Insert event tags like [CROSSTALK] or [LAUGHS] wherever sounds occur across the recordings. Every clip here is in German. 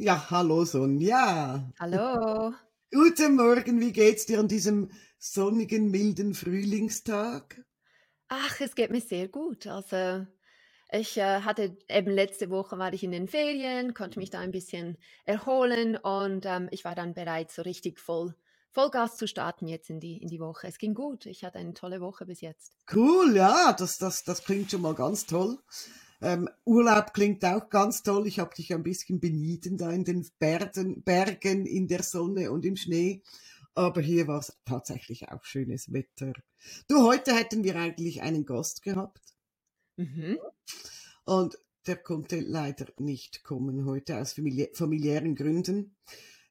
Ja, hallo Sonja. Hallo. Guten Morgen, wie geht's dir an diesem sonnigen, milden Frühlingstag? Ach, es geht mir sehr gut. Also ich äh, hatte eben letzte Woche war ich in den Ferien, konnte mich da ein bisschen erholen und ähm, ich war dann bereit, so richtig voll Vollgas zu starten jetzt in die, in die Woche. Es ging gut. Ich hatte eine tolle Woche bis jetzt. Cool, ja, das, das, das klingt schon mal ganz toll. Ähm, Urlaub klingt auch ganz toll. Ich habe dich ein bisschen benieden da in den Bergen, Bergen, in der Sonne und im Schnee. Aber hier war es tatsächlich auch schönes Wetter. Du, heute hätten wir eigentlich einen Gast gehabt. Mhm. Und der konnte leider nicht kommen heute aus famili familiären Gründen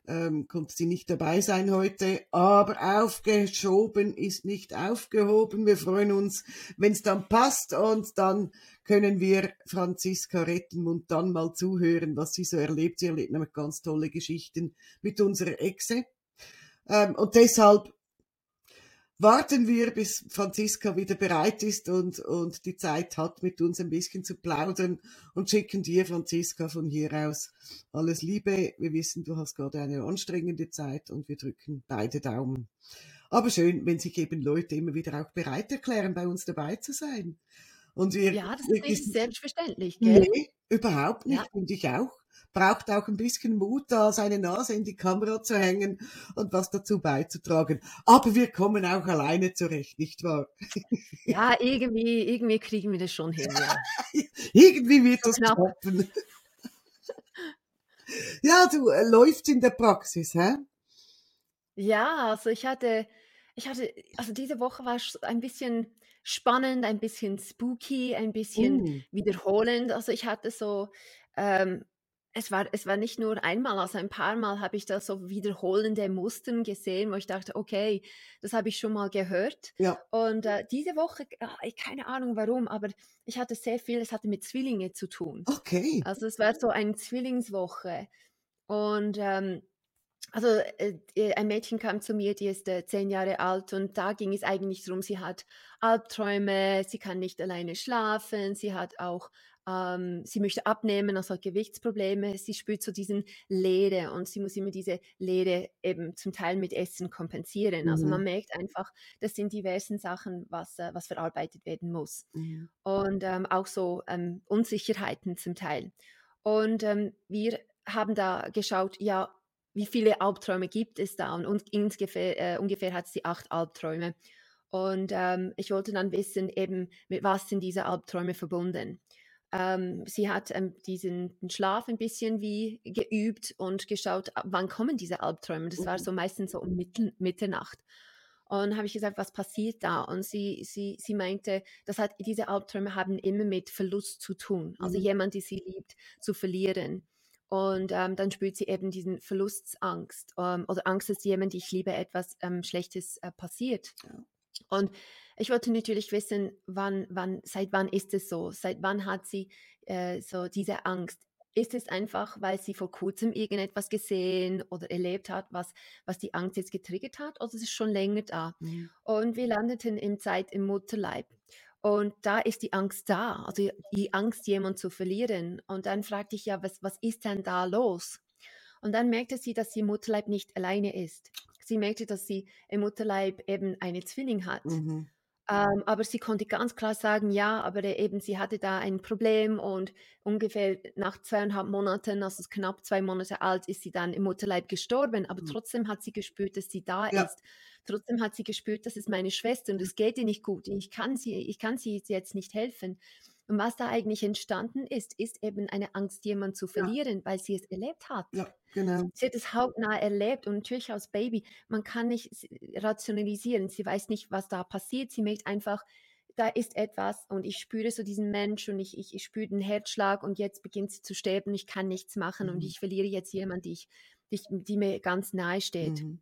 ähm, konnte sie nicht dabei sein heute, aber aufgeschoben ist nicht aufgehoben. Wir freuen uns, wenn es dann passt und dann können wir Franziska retten und dann mal zuhören, was sie so erlebt. Sie erlebt nämlich ganz tolle Geschichten mit unserer Exe. Ähm, und deshalb warten wir, bis Franziska wieder bereit ist und, und die Zeit hat, mit uns ein bisschen zu plaudern und schicken dir, Franziska, von hier aus alles Liebe. Wir wissen, du hast gerade eine anstrengende Zeit und wir drücken beide Daumen. Aber schön, wenn sich eben Leute immer wieder auch bereit erklären, bei uns dabei zu sein. Und wir, ja, das ist nicht selbstverständlich, gell? Nee, überhaupt nicht, ja. finde ich auch braucht auch ein bisschen Mut, da seine Nase in die Kamera zu hängen und was dazu beizutragen. Aber wir kommen auch alleine zurecht, nicht wahr? [LAUGHS] Ja, irgendwie, irgendwie kriegen wir das schon hin. Ja. [LAUGHS] irgendwie wird das klappen. ja, du äh, läufst in der Praxis, hä? Ja, also ich hatte, ich hatte, also diese Woche war ein bisschen spannend, ein bisschen spooky, ein bisschen uh. wiederholend. Also ich hatte so ähm, es war, es war nicht nur einmal, also ein paar Mal habe ich da so wiederholende Mustern gesehen, wo ich dachte, okay, das habe ich schon mal gehört. Ja. Und äh, diese Woche, äh, keine Ahnung warum, aber ich hatte sehr viel, es hatte mit Zwillinge zu tun. Okay. Also es war so eine Zwillingswoche. Und ähm, also äh, äh, ein Mädchen kam zu mir, die ist äh, zehn Jahre alt und da ging es eigentlich darum, sie hat Albträume, sie kann nicht alleine schlafen, sie hat auch ähm, sie möchte abnehmen, also hat Gewichtsprobleme. Sie spürt so diesen Leere und sie muss immer diese Leere eben zum Teil mit Essen kompensieren. Mhm. Also man merkt einfach, das sind diversen Sachen, was, äh, was verarbeitet werden muss. Mhm. Und ähm, auch so ähm, Unsicherheiten zum Teil. Und ähm, wir haben da geschaut, ja, wie viele Albträume gibt es da? Und ungefähr, äh, ungefähr hat sie acht Albträume. Und ähm, ich wollte dann wissen, eben, mit was sind diese Albträume verbunden. Ähm, sie hat ähm, diesen Schlaf ein bisschen wie geübt und geschaut, wann kommen diese Albträume. Das war mhm. so meistens so um Mittel, Mitternacht. Und habe ich gesagt, was passiert da? Und sie, sie, sie meinte, das hat, diese Albträume haben immer mit Verlust zu tun. Also mhm. jemand, die sie liebt, zu verlieren. Und ähm, dann spürt sie eben diesen Verlustsangst ähm, oder Angst, dass jemand, die ich liebe, etwas ähm, Schlechtes äh, passiert. Ja. Und ich wollte natürlich wissen, wann, wann, seit wann ist es so? Seit wann hat sie äh, so diese Angst? Ist es einfach, weil sie vor kurzem irgendetwas gesehen oder erlebt hat, was, was die Angst jetzt getriggert hat, oder ist es schon länger da? Mhm. Und wir landeten in Zeit im Mutterleib. Und da ist die Angst da, also die Angst, jemanden zu verlieren. Und dann fragte ich ja, was, was ist denn da los? Und dann merkte sie, dass sie im Mutterleib nicht alleine ist. Sie merkte, dass sie im Mutterleib eben eine Zwilling hat. Mhm. Ähm, aber sie konnte ganz klar sagen, ja, aber eben sie hatte da ein Problem und ungefähr nach zweieinhalb Monaten, also knapp zwei Monate alt, ist sie dann im Mutterleib gestorben. Aber mhm. trotzdem hat sie gespürt, dass sie da ja. ist. Trotzdem hat sie gespürt, das ist meine Schwester und es geht ihr nicht gut. Ich kann sie, ich kann sie jetzt nicht helfen. Und was da eigentlich entstanden ist, ist eben eine Angst, jemanden zu verlieren, ja. weil sie es erlebt hat. Ja, genau. Sie hat es hautnah erlebt und natürlich als Baby, man kann nicht rationalisieren. Sie weiß nicht, was da passiert. Sie merkt einfach, da ist etwas und ich spüre so diesen Mensch und ich, ich, ich spüre den Herzschlag und jetzt beginnt sie zu sterben. Ich kann nichts machen mhm. und ich verliere jetzt jemanden, die, ich, die, die mir ganz nahe steht. Mhm.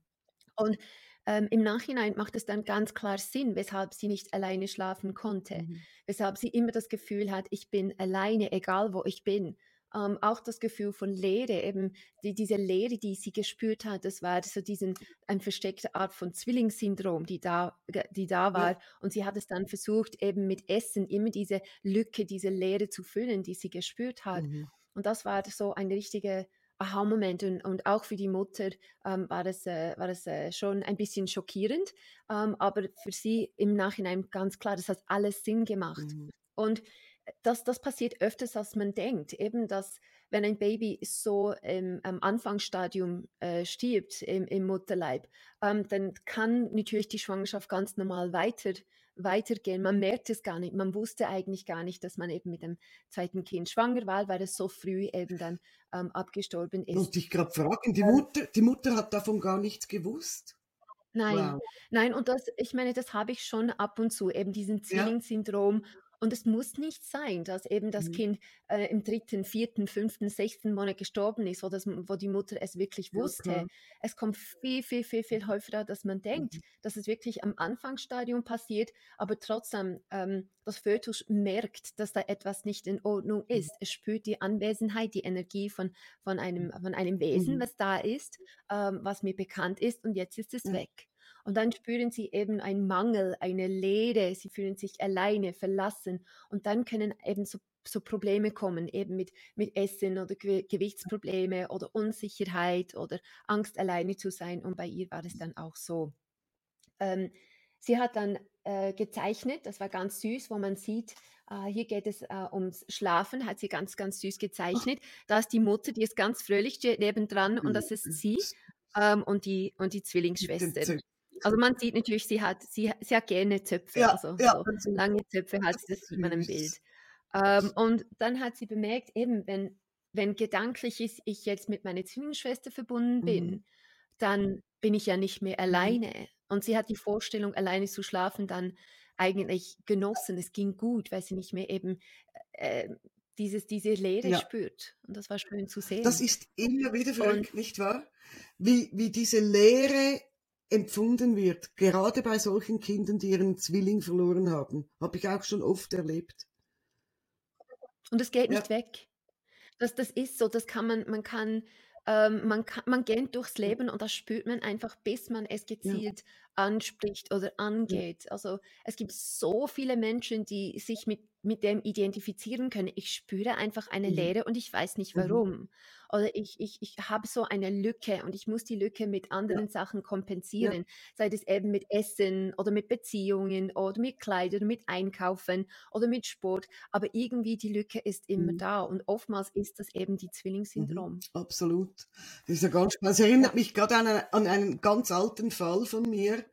Und ähm, im Nachhinein macht es dann ganz klar Sinn, weshalb sie nicht alleine schlafen konnte, mhm. weshalb sie immer das Gefühl hat, ich bin alleine, egal wo ich bin. Ähm, auch das Gefühl von Leere, eben die, diese Leere, die sie gespürt hat, das war so diesen, eine versteckte Art von Zwillingssyndrom, die da, die da war. Ja. Und sie hat es dann versucht, eben mit Essen immer diese Lücke, diese Leere zu füllen, die sie gespürt hat. Mhm. Und das war so eine richtige Aha-Moment und, und auch für die Mutter ähm, war das, äh, war das äh, schon ein bisschen schockierend, ähm, aber für sie im Nachhinein ganz klar, das hat alles Sinn gemacht. Mhm. Und das, das passiert öfters, als man denkt. Eben, dass wenn ein Baby so im, am Anfangsstadium äh, stirbt im, im Mutterleib, ähm, dann kann natürlich die Schwangerschaft ganz normal weiter, weitergehen. Man merkt es gar nicht. Man wusste eigentlich gar nicht, dass man eben mit dem zweiten Kind schwanger war, weil es so früh eben dann ähm, abgestorben ist. Muss ich gerade fragen, die Mutter, die Mutter hat davon gar nichts gewusst? Nein, wow. nein, und das, ich meine, das habe ich schon ab und zu, eben diesen Zwillingssyndrom. Ja. Und es muss nicht sein, dass eben das mhm. Kind äh, im dritten, vierten, fünften, sechsten Monat gestorben ist, wo, das, wo die Mutter es wirklich wusste. Ja, es kommt viel, viel, viel, viel häufiger, dass man denkt, mhm. dass es wirklich am Anfangsstadium passiert, aber trotzdem ähm, das Fötus merkt, dass da etwas nicht in Ordnung mhm. ist. Mhm. Es spürt die Anwesenheit, die Energie von, von, einem, von einem Wesen, mhm. was da ist, ähm, was mir bekannt ist und jetzt ist es weg. Und dann spüren sie eben einen Mangel, eine Leere, sie fühlen sich alleine, verlassen. Und dann können eben so, so Probleme kommen, eben mit, mit Essen oder Ge Gewichtsprobleme oder Unsicherheit oder Angst, alleine zu sein. Und bei ihr war es dann auch so. Ähm, sie hat dann äh, gezeichnet, das war ganz süß, wo man sieht, Uh, hier geht es uh, ums Schlafen, hat sie ganz, ganz süß gezeichnet. Da ist die Mutter, die ist ganz fröhlich nebendran und das ist sie ähm, und, die, und die Zwillingsschwester. Also man sieht natürlich, sie hat, sie, sie hat gerne Zöpfe, ja, also ja, so lange Zöpfe hat sie, das sieht man im Bild. Ähm, und dann hat sie bemerkt, eben, wenn, wenn gedanklich ist, ich jetzt mit meiner Zwillingsschwester verbunden bin, mhm. dann bin ich ja nicht mehr mhm. alleine. Und sie hat die Vorstellung, alleine zu schlafen, dann eigentlich genossen. Es ging gut, weil sie nicht mehr eben äh, dieses, diese Leere ja. spürt. Und das war schön zu sehen. Das ist immer wieder verrückt, nicht wahr? Wie, wie diese Leere empfunden wird, gerade bei solchen Kindern, die ihren Zwilling verloren haben. Habe ich auch schon oft erlebt. Und es geht nicht ja. weg. Das, das ist so, das kann man, man kann, ähm, man kann, man geht durchs Leben und das spürt man einfach, bis man es gezielt ja. Anspricht oder angeht. Also es gibt so viele Menschen, die sich mit mit dem identifizieren können. Ich spüre einfach eine. Leere und ich weiß nicht mhm. warum. Mhm. Oder ich, ich, ich habe so eine Lücke und ich muss die Lücke mit anderen ja. Sachen kompensieren. Ja. Sei es eben mit Essen oder mit Beziehungen oder mit Kleidern mit Einkaufen oder mit Sport. Aber irgendwie die Lücke ist immer mhm. da und oftmals ist das eben die Zwillingssyndrom. Mhm. Absolut. Das, ist ja ganz, das erinnert ja. mich gerade an, an einen ganz alten Fall von mir.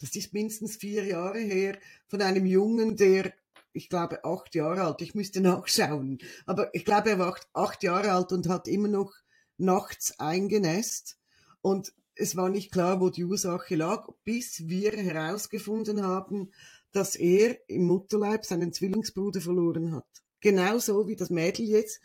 Das ist mindestens vier Jahre her, von einem Jungen, der ich glaube, acht Jahre alt. Ich müsste nachschauen. Aber ich glaube, er war acht Jahre alt und hat immer noch nachts eingenässt. Und es war nicht klar, wo die Ursache lag, bis wir herausgefunden haben, dass er im Mutterleib seinen Zwillingsbruder verloren hat. Genauso wie das Mädel jetzt.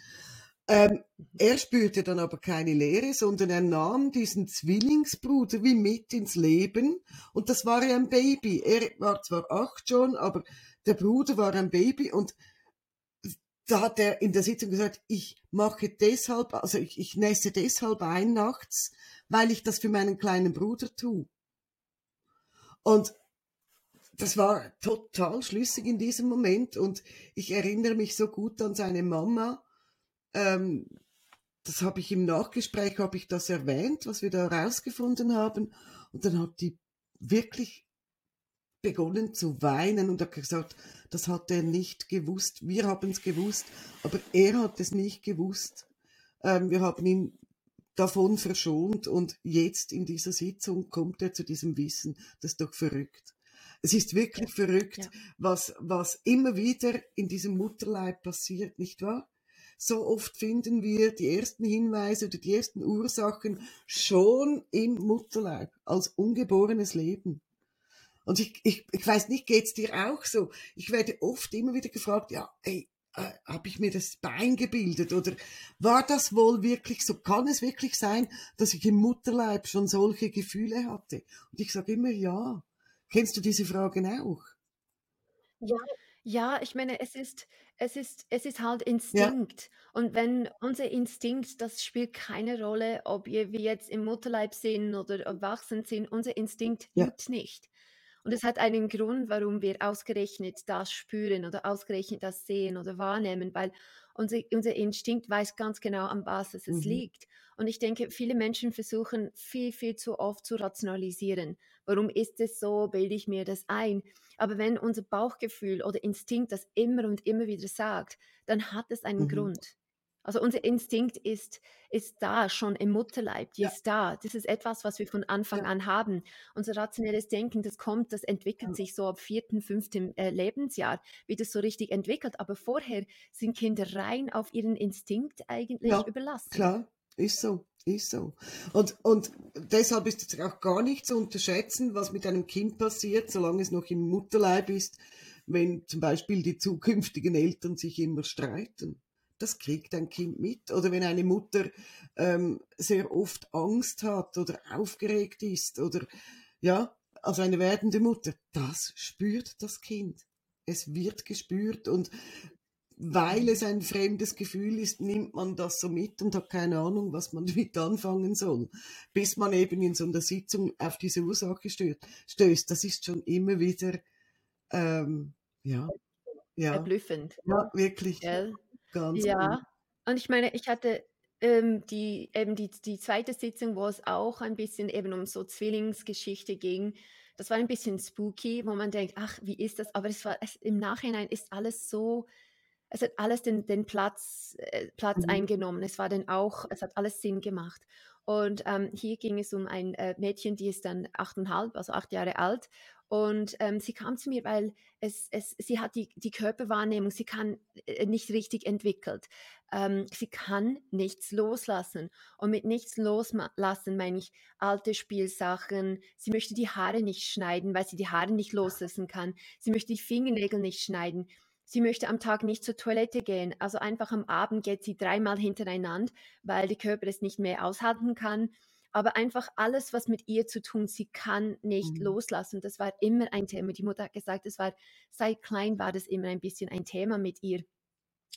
Ähm, er spürte dann aber keine Leere, sondern er nahm diesen Zwillingsbruder wie mit ins Leben und das war ja ein Baby. Er war zwar acht schon, aber der Bruder war ein Baby und da hat er in der Sitzung gesagt, ich mache deshalb, also ich, ich nässe deshalb ein nachts, weil ich das für meinen kleinen Bruder tue. Und das war total schlüssig in diesem Moment und ich erinnere mich so gut an seine Mama. Ähm, das habe ich im Nachgespräch, habe ich das erwähnt, was wir da herausgefunden haben. Und dann hat die wirklich begonnen zu weinen und hat gesagt, das hat er nicht gewusst. Wir haben es gewusst, aber er hat es nicht gewusst. Ähm, wir haben ihn davon verschont und jetzt in dieser Sitzung kommt er zu diesem Wissen. Das ist doch verrückt. Es ist wirklich ja. verrückt, ja. Was, was immer wieder in diesem Mutterleib passiert, nicht wahr? So oft finden wir die ersten Hinweise oder die ersten Ursachen schon im Mutterleib als ungeborenes Leben. Und ich, ich, ich weiß nicht, geht's dir auch so? Ich werde oft immer wieder gefragt, ja, ey, äh, habe ich mir das Bein gebildet oder war das wohl wirklich so? Kann es wirklich sein, dass ich im Mutterleib schon solche Gefühle hatte? Und ich sage immer ja. Kennst du diese Fragen auch? Ja, ja, ich meine, es ist, es ist, es ist halt Instinkt. Ja. Und wenn unser Instinkt, das spielt keine Rolle, ob wir jetzt im Mutterleib sind oder erwachsen sind, unser Instinkt ja. lügt nicht. Und es hat einen Grund, warum wir ausgerechnet das spüren oder ausgerechnet das sehen oder wahrnehmen, weil unser, unser Instinkt weiß ganz genau, an was es mhm. liegt. Und ich denke, viele Menschen versuchen viel, viel zu oft zu rationalisieren. Warum ist es so? Bilde ich mir das ein? Aber wenn unser Bauchgefühl oder Instinkt das immer und immer wieder sagt, dann hat es einen Mhm. Grund. Also unser Instinkt ist, ist da schon im Mutterleib, die Ja. ist da. Das ist etwas, was wir von Anfang Ja. an haben. Unser rationelles Denken, das kommt, das entwickelt Ja. sich so ab vierten, fünften äh, Lebensjahr, wie das so richtig entwickelt. Aber vorher sind Kinder rein auf ihren Instinkt eigentlich Ja, überlassen. klar, ist so, ist so. Und, und deshalb ist es auch gar nicht zu unterschätzen, was mit einem Kind passiert, solange es noch im Mutterleib ist, wenn zum Beispiel die zukünftigen Eltern sich immer streiten. Das kriegt ein Kind mit. Oder wenn eine Mutter ähm, sehr oft Angst hat oder aufgeregt ist oder ja, also eine werdende Mutter, das spürt das Kind. Es wird gespürt und weil es ein fremdes Gefühl ist, nimmt man das so mit und hat keine Ahnung, was man [LAUGHS] damit anfangen soll. Bis man eben in so einer Sitzung auf diese Ursache stößt. Das ist schon immer wieder, ähm, ja, ja, Verblüffend, ja, wirklich gell? ganz gut. Ja, und ich meine, ich hatte ähm, die, eben die, die zweite Sitzung, wo es auch ein bisschen eben um so Zwillingsgeschichte ging. Das war ein bisschen spooky, wo man denkt, ach, wie ist das? Aber es war, es, im Nachhinein ist alles so, es hat alles den, den Platz, äh, Platz Mhm. eingenommen. Es war dann auch, es hat alles Sinn gemacht. Und ähm, hier ging es um ein äh, Mädchen, die ist dann achteinhalb, also acht Jahre alt. Und ähm, sie kam zu mir, weil es, es, sie hat die, die Körperwahrnehmung, sie kann äh, nicht richtig entwickelt. Ähm, sie kann nichts loslassen. Und mit nichts loslassen meine ich alte Spielsachen. Sie möchte die Haare nicht schneiden, weil sie die Haare nicht loslassen kann. Sie möchte die Fingernägel nicht schneiden. Sie möchte am Tag nicht zur Toilette gehen. Also einfach am Abend geht sie dreimal hintereinander, weil der Körper es nicht mehr aushalten kann. Aber einfach alles, was mit ihr zu tun, sie kann nicht Mhm. loslassen. Das war immer ein Thema. Die Mutter hat gesagt, es war, seit klein war das immer ein bisschen ein Thema mit ihr.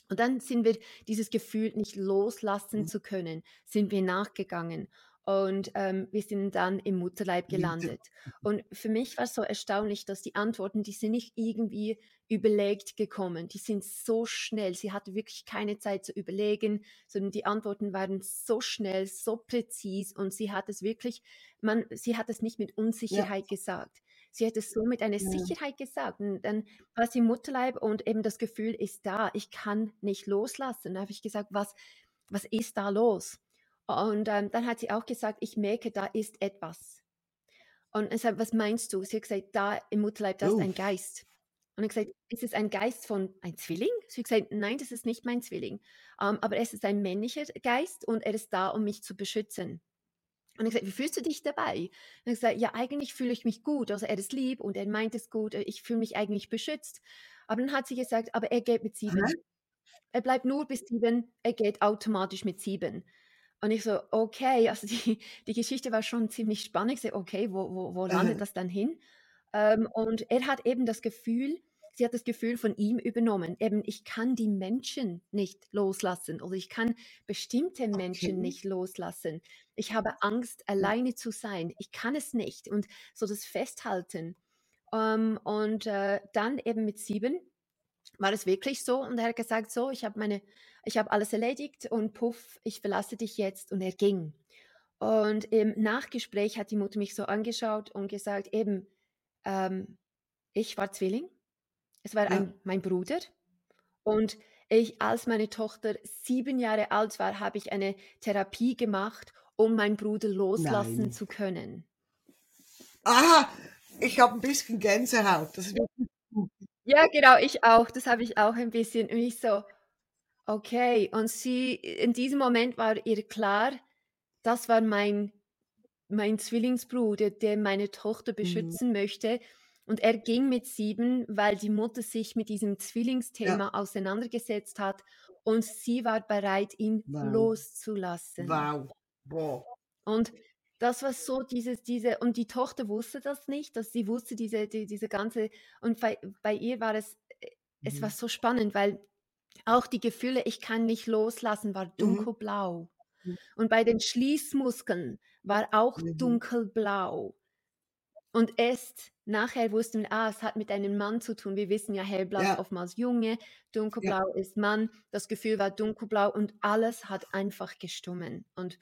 Und dann sind wir dieses Gefühl, nicht loslassen Mhm. zu können, sind wir nachgegangen. Und ähm, wir sind dann im Mutterleib gelandet. Und für mich war es so erstaunlich, dass die Antworten, die sind nicht irgendwie überlegt gekommen. Die sind so schnell. Sie hatte wirklich keine Zeit zu überlegen, sondern die Antworten waren so schnell, so präzis. Und sie hat es wirklich, man, sie hat es nicht mit Ja, Unsicherheit gesagt. Sie hat es so mit einer ja. Sicherheit gesagt. Und dann war sie im Mutterleib und eben das Gefühl ist da. Ich kann nicht loslassen. Da habe ich gesagt, was, was ist da los? Und ähm, dann hat sie auch gesagt, ich merke, da ist etwas. Und ich sage, was meinst du? Sie hat gesagt, da im Mutterleib, da ist ein Geist. Und ich gesagt, ist es ein Geist von ein Zwilling? Sie hat gesagt, nein, das ist nicht mein Zwilling. Ähm, aber es ist ein männlicher Geist und er ist da, um mich zu beschützen. Und ich gesagt, wie fühlst du dich dabei? Und ich gesagt, ja, eigentlich fühle ich mich gut. Also er ist lieb und er meint es gut. Ich fühle mich eigentlich beschützt. Aber dann hat sie gesagt, aber er geht mit sieben. Er bleibt nur bis sieben. Er geht automatisch mit sieben. Und ich so, okay, also die, die Geschichte war schon ziemlich spannend. Ich so, okay, wo, wo, wo landet [LAUGHS] das dann hin? Ähm, und er hat eben das Gefühl, sie hat das Gefühl von ihm übernommen. Eben, ich kann die Menschen nicht loslassen oder ich kann bestimmte Menschen okay. nicht loslassen. Ich habe Angst, alleine zu sein. Ich kann es nicht. Und so das Festhalten. Ähm, und äh, dann eben mit sieben war es wirklich so und er hat gesagt, so, ich habe meine, ich habe alles erledigt und puff, ich verlasse dich jetzt und er ging. Und im Nachgespräch hat die Mutter mich so angeschaut und gesagt, eben, ähm, ich war Zwilling, es war Ja. ein, mein Bruder und ich, als meine Tochter sieben Jahre alt war, habe ich eine Therapie gemacht, um meinen Bruder loslassen Nein. zu können. Aha, ich habe ein bisschen Gänsehaut. Das ist wirklich gut. Ja, genau, ich auch. Das habe ich auch ein bisschen. Und ich so, okay. Und sie, in diesem Moment war ihr klar, das war mein, mein Zwillingsbruder, der meine Tochter Mhm. beschützen möchte. Und er ging mit sieben, weil die Mutter sich mit diesem Ja. Zwillingsthema auseinandergesetzt hat und sie war bereit, ihn Wow. loszulassen. Wow. Boah. Und das war so dieses, diese, und die Tochter wusste das nicht, dass sie wusste diese, die, diese ganze, und bei, bei ihr war es, äh, es war Mhm. so spannend, weil auch die Gefühle, ich kann nicht loslassen, war Mhm. dunkelblau. Mhm. Und bei den Schließmuskeln war auch Mhm. dunkelblau. Und erst nachher wussten wir, ah, es hat mit einem Mann zu tun. Wir wissen ja, hellblau ist Ja. oftmals Junge, Ja. dunkelblau ist Mann. Das Gefühl war dunkelblau und alles hat einfach gestummen. Und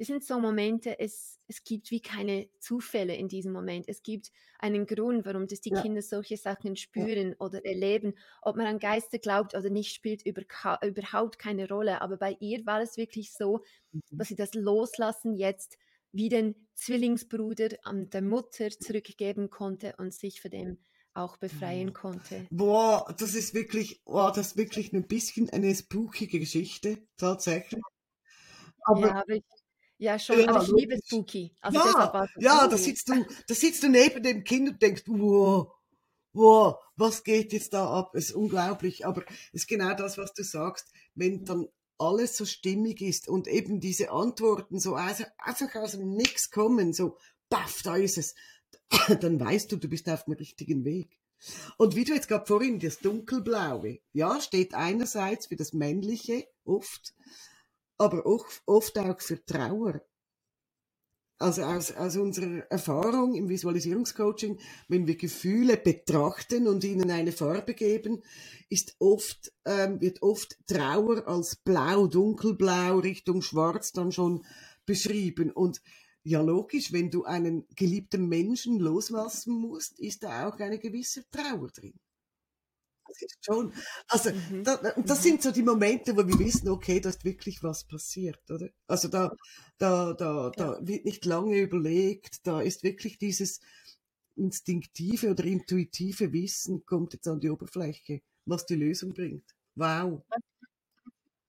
das sind so Momente, es, es gibt wie keine Zufälle in diesem Moment. Es gibt einen Grund, warum das die Ja. Kinder solche Sachen spüren oder erleben. Ob man an Geister glaubt oder nicht, spielt über, überhaupt keine Rolle. Aber bei ihr war es wirklich so, Mhm. dass sie das Loslassen jetzt wie den Zwillingsbruder an der Mutter zurückgeben konnte und sich von dem auch befreien konnte. Boah, das ist wirklich, boah, das ist wirklich ein bisschen eine spookige Geschichte, tatsächlich. Aber ja, aber ich, ja, schon, Ja, aber ich liebe. Spooky. Also ja, so, ja, da sitzt du, da sitzt du neben dem Kind und denkst, wow, wow, was geht jetzt da ab? Es ist unglaublich, aber es ist genau das, was du sagst, wenn dann alles so stimmig ist und eben diese Antworten so einfach aus dem Nix kommen, so, baff, da ist es, [COUGHS] dann weißt du, du bist auf dem richtigen Weg. Und wie du jetzt gerade vorhin, das Dunkelblaue, ja, steht einerseits für das Männliche, oft, aber auch, oft auch für Trauer. Also aus, aus unserer Erfahrung im Visualisierungscoaching, wenn wir Gefühle betrachten und ihnen eine Farbe geben, ist oft, ähm, wird oft Trauer als blau, dunkelblau Richtung schwarz dann schon beschrieben. Und ja, logisch, wenn du einen geliebten Menschen loslassen musst, ist da auch eine gewisse Trauer drin. Das ist schon, also, Mhm. da, das Mhm. sind so die Momente, wo wir wissen, okay, da ist wirklich was passiert, oder? Also da, da, da, da wird nicht lange überlegt, da ist wirklich dieses instinktive oder intuitive Wissen kommt jetzt an die Oberfläche, was die Lösung bringt. Wow.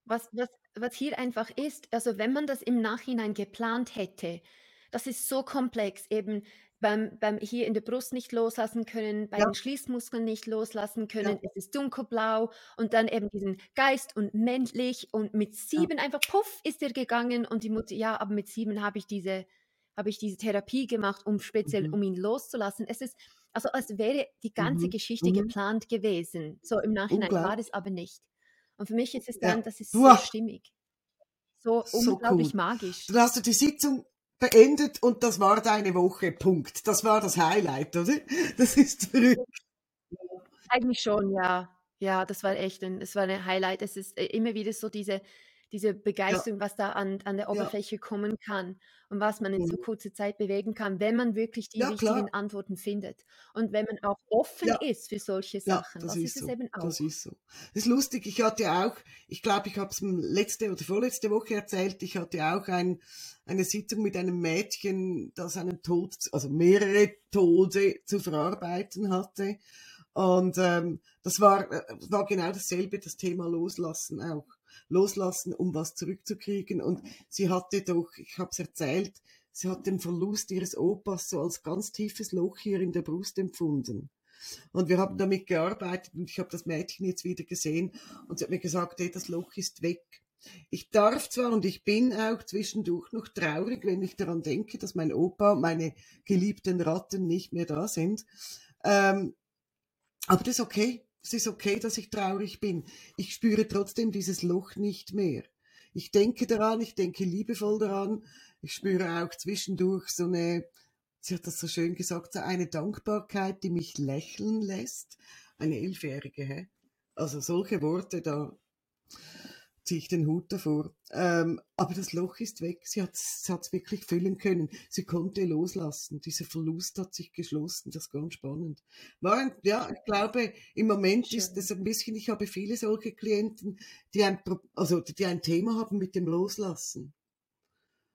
Was, was, was hier einfach ist, also wenn man das im Nachhinein geplant hätte, das ist so komplex, eben beim, beim hier in der Brust nicht loslassen können, bei Ja. den Schließmuskeln nicht loslassen können, es ist dunkelblau und dann eben diesen Geist und männlich und mit sieben einfach puff ist er gegangen und die Mutter, ja, aber mit sieben habe ich diese, habe ich diese Therapie gemacht, um speziell, Mhm. um ihn loszulassen. Es ist, also als wäre die ganze Mhm. Geschichte Mhm. geplant gewesen. So im Nachhinein war es aber nicht. Und für mich ist es Ja. dann, das ist so stimmig. So, So unglaublich magisch. Dann hast du die Sitzung beendet und das war deine Woche. Punkt. Das war das Highlight, oder? Das ist verrückt. Eigentlich schon, ja. Ja, das war echt ein, es war ein Highlight. Es ist äh, immer wieder so diese, diese Begeisterung, was da an, an der Ja. Oberfläche kommen kann und was man in so Mhm. kurzer Zeit bewegen kann, wenn man wirklich die Ja, richtigen klar. Antworten findet. Und wenn man auch offen Ja. ist für solche Ja, Sachen. das Das ist es so. eben auch. Das ist so. Das ist lustig. Ich hatte auch, ich glaube, ich habe es letzte oder vorletzte Woche erzählt, ich hatte auch ein, eine Sitzung mit einem Mädchen, das einen Tod, also mehrere Tode zu verarbeiten hatte. Und ähm, das war, äh, war genau dasselbe, das Thema Loslassen auch. Loslassen, um was zurückzukriegen. Und sie hatte doch, ich habe es erzählt, sie hat den Verlust ihres Opas so als ganz tiefes Loch hier in der Brust empfunden. Und wir haben damit gearbeitet und ich habe das Mädchen jetzt wieder gesehen und sie hat mir gesagt, hey, das Loch ist weg. Ich darf zwar und ich bin auch zwischendurch noch traurig, wenn ich daran denke, dass mein Opa und meine geliebten Ratten nicht mehr da sind. Ähm, aber das ist okay. Es ist okay, dass ich traurig bin. Ich spüre trotzdem dieses Loch nicht mehr. Ich denke daran, ich denke liebevoll daran. Ich spüre auch zwischendurch so eine, sie hat das so schön gesagt, so eine Dankbarkeit, die mich lächeln lässt. Eine Elfjährige, hä? Also solche Worte, da ziehe ich den Hut davor. Ähm, aber das Loch ist weg. Sie hat es wirklich füllen können. Sie konnte loslassen. Dieser Verlust hat sich geschlossen. Das ist ganz spannend. War ein, ja, ich glaube, im Moment Schön. ist das ein bisschen, ich habe viele solche Klienten, die ein, also, die ein Thema haben mit dem Loslassen.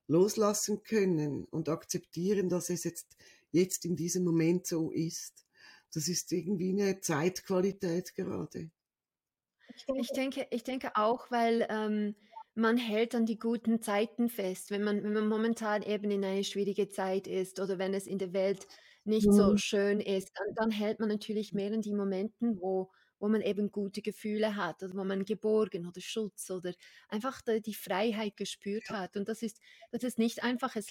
Loslassen können und akzeptieren, dass es jetzt, jetzt in diesem Moment so ist. Das ist irgendwie eine Zeitqualität gerade. Ich denke, ich denke auch, weil ähm, man hält an die guten Zeiten fest, wenn man, wenn man momentan eben in eine schwierige Zeit ist oder wenn es in der Welt nicht so Mhm. schön ist, dann, dann hält man natürlich mehr an die Momenten, wo, wo man eben gute Gefühle hat oder wo man geborgen oder Schutz oder einfach die, die Freiheit gespürt hat. Und das ist, das ist nicht einfach, es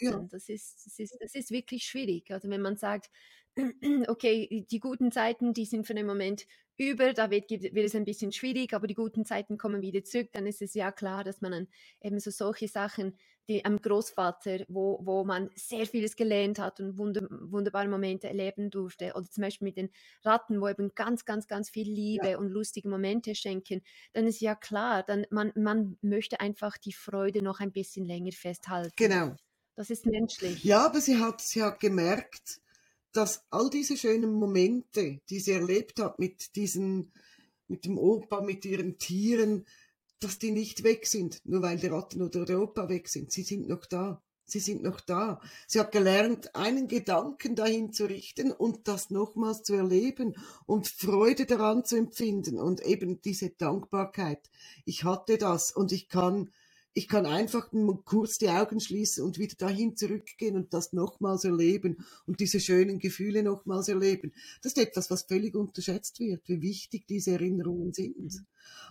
Ja, loszulassen. Das ist, das ist, das ist wirklich schwierig. Also wenn man sagt, [CLEARS THROAT] okay, die guten Zeiten, die sind für den Moment über, da wird, wird es ein bisschen schwierig, aber die guten Zeiten kommen wieder zurück, dann ist es ja klar, dass man dann eben so solche Sachen, die am Großvater, wo, wo man sehr vieles gelernt hat und wunder, wunderbare Momente erleben durfte, oder zum Beispiel mit den Ratten, wo eben ganz, ganz, ganz viel Liebe ja. und lustige Momente schenken, dann ist ja klar, dann man, man möchte einfach die Freude noch ein bisschen länger festhalten. Genau. Das ist menschlich. Ja, aber sie hat, sie hat gemerkt, dass all diese schönen Momente, die sie erlebt hat mit diesen, mit dem Opa, mit ihren Tieren, dass die nicht weg sind, nur weil die Ratten oder der Opa weg sind. Sie sind noch da. Sie sind noch da. Sie hat gelernt, einen Gedanken dahin zu richten und das nochmals zu erleben und Freude daran zu empfinden und eben diese Dankbarkeit. Ich hatte das und ich kann ich kann einfach kurz die Augen schließen und wieder dahin zurückgehen und das nochmals erleben und diese schönen Gefühle nochmals erleben. Das ist etwas, was völlig unterschätzt wird, wie wichtig diese Erinnerungen sind.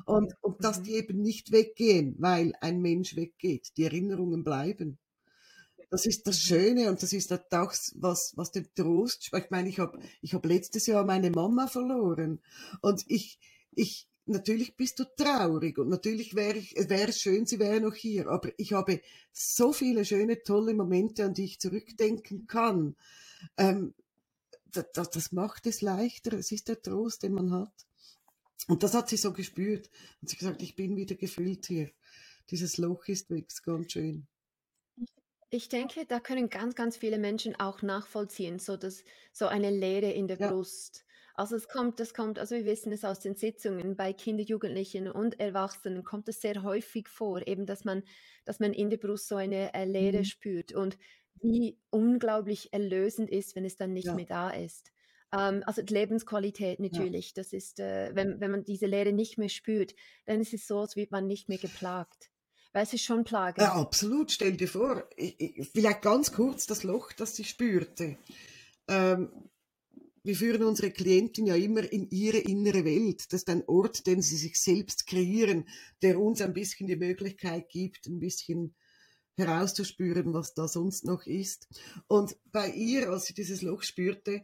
Und, und dass die eben nicht weggehen, weil ein Mensch weggeht. Die Erinnerungen bleiben. Das ist das Schöne und das ist auch was, was den Trost. Ich meine, ich habe ich hab letztes Jahr meine Mama verloren und ich, ich, natürlich bist du traurig und natürlich wäre ich, wäre es schön, sie wäre noch hier, aber ich habe so viele schöne, tolle Momente, an die ich zurückdenken kann. Ähm, das, das macht es leichter. Es ist der Trost, den man hat. Und das hat sie so gespürt. Und sie gesagt, ich bin wieder gefüllt hier. Dieses Loch ist weg, ganz schön. Ich denke, da können ganz, ganz viele Menschen auch nachvollziehen, so dass so eine Leere in der ja. Brust also es kommt, das kommt, also wir wissen es aus den Sitzungen bei Kinder, Jugendlichen und Erwachsenen kommt es sehr häufig vor, eben dass man, dass man in der Brust so eine äh, Leere mhm. spürt und wie unglaublich erlösend ist, wenn es dann nicht ja. mehr da ist. Ähm, also die Lebensqualität natürlich, ja. das ist, äh, wenn, wenn man diese Leere nicht mehr spürt, dann ist es so, als wird man nicht mehr geplagt. Weil es ist schon Plage. Ja, absolut. Stell dir vor, ich, ich, vielleicht ganz kurz das Loch, das sie spürte. Ähm, wir führen unsere Klienten ja immer in ihre innere Welt. Das ist ein Ort, den sie sich selbst kreieren, der uns ein bisschen die Möglichkeit gibt, ein bisschen herauszuspüren, was da sonst noch ist. Und bei ihr, als sie dieses Loch spürte,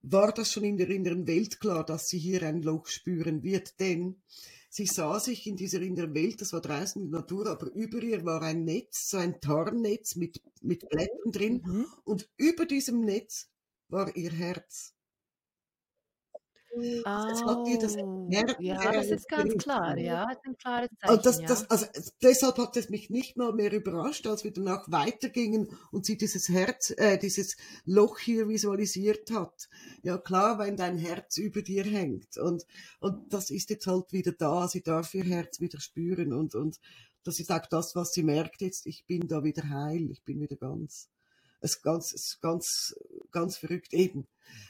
war das schon in der inneren Welt klar, dass sie hier ein Loch spüren wird, denn sie sah sich in dieser inneren Welt, das war draußen in der Natur, aber über ihr war ein Netz, so ein Tarnnetz mit, mit Blättern drin mhm. und über diesem Netz war ihr Herz. Oh, hat ihr das Herz ja, das ist ganz klar, ja, das ist ein klares Zeichen. Und das, das, also, deshalb hat es mich nicht mal mehr überrascht, als wir danach weitergingen und sie dieses Herz, äh, dieses Loch hier visualisiert hat. Ja klar, wenn dein Herz über dir hängt und, und das ist jetzt halt wieder da, sie darf ihr Herz wieder spüren und, und das ist auch das, was sie merkt jetzt, ich bin da wieder heil, ich bin wieder ganz es ganz, es ganz, ganz verrückt eben.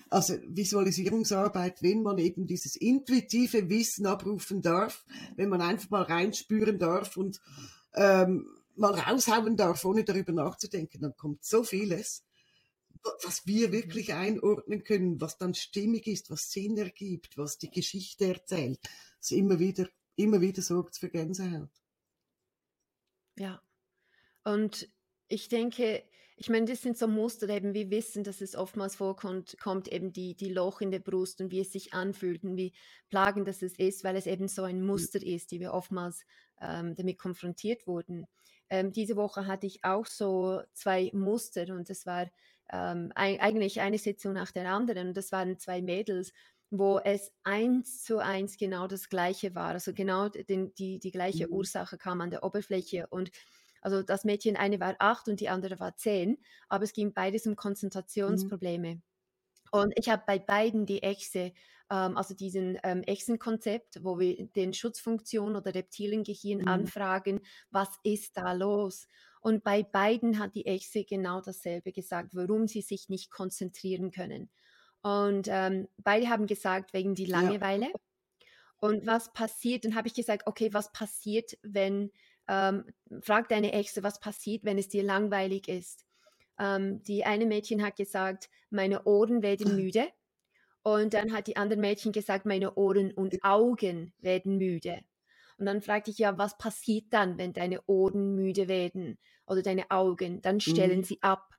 Also Visualisierungsarbeit, wenn man eben dieses intuitive Wissen abrufen darf, wenn man einfach mal reinspüren darf und ähm, mal raushauen darf, ohne darüber nachzudenken, dann kommt so vieles, was wir wirklich einordnen können, was dann stimmig ist, was Sinn ergibt, was die Geschichte erzählt. Das immer wieder, immer wieder sorgt für Gänsehaut. Ja. Und ich denke, ich meine, das sind so Muster, eben wir wissen, dass es oftmals vorkommt, kommt eben die, die Loch in der Brust und wie es sich anfühlt und wie plagend das ist, weil es eben so ein Muster ist, die wir oftmals ähm, damit konfrontiert wurden. Ähm, diese Woche hatte ich auch so zwei Muster und das war ähm, ein, eigentlich eine Sitzung nach der anderen und das waren zwei Mädels, wo es eins zu eins genau das Gleiche war, also genau den, die, die gleiche mhm. Ursache kam an der Oberfläche und also das Mädchen, eine war acht und die andere war zehn, aber es ging beides um mhm. Konzentrationsprobleme. Mhm. Und ich habe bei beiden die Echse, ähm, also diesen ähm, Echsenkonzept, wo wir den Schutzfunktion oder Reptiliengehirn mhm. anfragen, was ist da los? Und bei beiden hat die Echse genau dasselbe gesagt, warum sie sich nicht konzentrieren können. Und ähm, beide haben gesagt, wegen die Langeweile. Ja. Und was passiert? Dann habe ich gesagt, okay, was passiert, wenn ähm, frag deine Exe, was passiert, wenn es dir langweilig ist. Ähm, die eine Mädchen hat gesagt, meine Ohren werden müde. Und dann hat die andere Mädchen gesagt, meine Ohren und Augen werden müde. Und dann fragte ich ja, was passiert dann, wenn deine Ohren müde werden oder deine Augen? Dann stellen mhm. sie ab.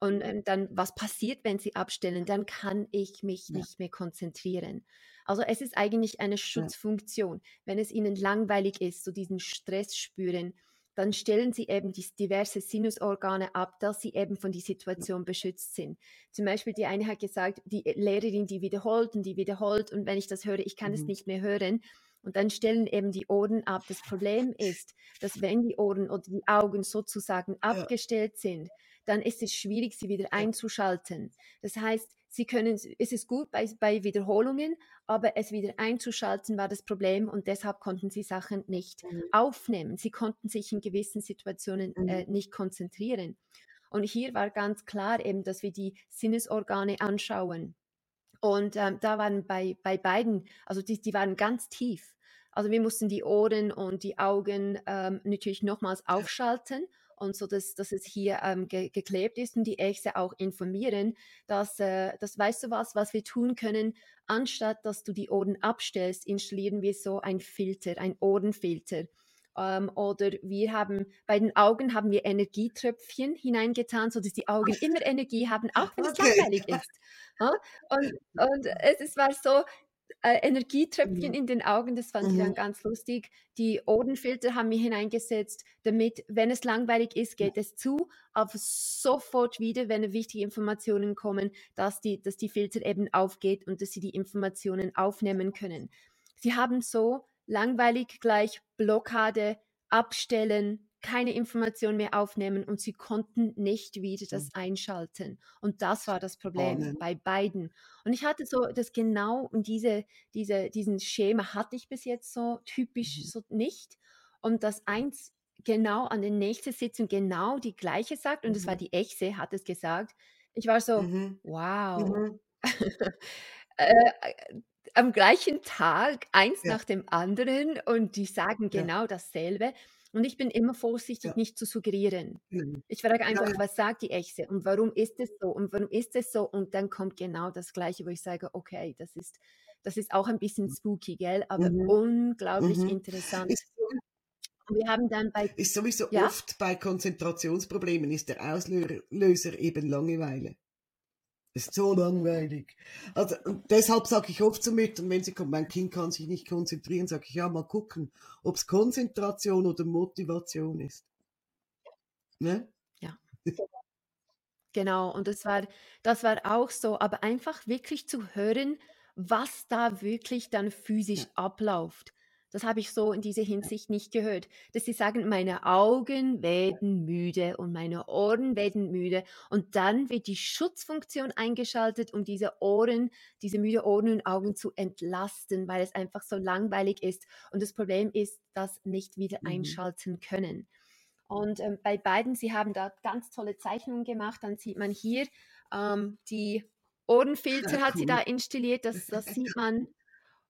Und ähm, dann, was passiert, wenn sie abstellen? Dann kann ich mich Ja. nicht mehr konzentrieren. Also es ist eigentlich eine Ja. Schutzfunktion. Wenn es ihnen langweilig ist, so diesen Stress spüren, dann stellen sie eben die diverse Sinusorgane ab, dass sie eben von der Situation beschützt sind. Zum Beispiel die eine hat gesagt, die Lehrerin, die wiederholt und die wiederholt und wenn ich das höre, ich kann es Mhm. nicht mehr hören. Und dann stellen eben die Ohren ab. Das Problem [LAUGHS] ist, dass wenn die Ohren oder die Augen sozusagen Ja. abgestellt sind, dann ist es schwierig, sie wieder einzuschalten. Das heißt, sie können, es ist gut bei, bei Wiederholungen, aber es wieder einzuschalten war das Problem und deshalb konnten sie Sachen nicht Mhm. aufnehmen. Sie konnten sich in gewissen Situationen äh, Mhm. nicht konzentrieren. Und hier war ganz klar eben, dass wir die Sinnesorgane anschauen. Und ähm, da waren bei, bei beiden, also die, die waren ganz tief. Also wir mussten die Ohren und die Augen ähm, natürlich nochmals aufschalten und so, dass, dass es hier ähm, ge geklebt ist und die Echse auch informieren, dass, äh, das weißt du was, was wir tun können, anstatt dass du die Ohren abstellst, installieren wir so ein Filter, ein Ohrenfilter. Ähm, oder wir haben bei den Augen haben wir Energietröpfchen hineingetan, sodass die Augen immer Energie haben, auch wenn es Okay. langweilig ist. Ja? Und, und es, es war so, äh, Energietröpfchen Mhm. in den Augen, das fand ich dann Mhm. ganz lustig. Die Ohrenfilter haben wir hineingesetzt, damit, wenn es langweilig ist, geht es zu, aber sofort wieder, wenn wichtige Informationen kommen, dass die, dass die Filter eben aufgeht und dass sie die Informationen aufnehmen können. Sie haben so langweilig gleich Blockade, abstellen, keine Information mehr aufnehmen und sie konnten nicht wieder das Mhm. einschalten. Und das war das Problem Spannend. bei beiden. Und ich hatte so das genau und diese, diese, diesen Schema hatte ich bis jetzt so typisch Mhm. so nicht. Und das eins genau an der nächsten Sitzung genau die gleiche sagt, und es war Mhm. die Echse, hat es gesagt. Ich war so, Mhm. wow. Mhm. [LAUGHS] äh, äh, am gleichen Tag eins Ja. nach dem anderen und die sagen Ja. genau dasselbe. Und ich bin immer vorsichtig, Ja. nicht zu suggerieren. Mhm. Ich frage einfach, ja. was sagt die Echse und warum ist es so und warum ist es so? Und dann kommt genau das Gleiche, wo ich sage, okay, das ist, das ist auch ein bisschen spooky, gell? Aber Mhm. unglaublich Mhm. interessant. Ist wir haben dann bei, ist sowieso ja, oft bei Konzentrationsproblemen ist der Auslöser eben Langeweile. Ist so langweilig. Also und deshalb sage ich oft zu Müttern, wenn sie kommen, mein Kind kann sich nicht konzentrieren, sage ich, ja, mal gucken, ob es Konzentration oder Motivation ist. Ne? ja. Genau, und das war, das war auch so, aber einfach wirklich zu hören, was da wirklich dann Ja. physisch abläuft. Das habe ich so in dieser Hinsicht nicht gehört. Dass sie sagen, meine Augen werden müde und meine Ohren werden müde. Und dann wird die Schutzfunktion eingeschaltet, um diese Ohren, diese müde Ohren und Augen zu entlasten, weil es einfach so langweilig ist. Und das Problem ist, das nicht wieder Mhm. einschalten können. Und ähm, bei beiden, sie haben da ganz tolle Zeichnungen gemacht. Dann sieht man hier ähm, die Ohrenfilter hat sie da Cool. installiert, das, das [LAUGHS] sieht man.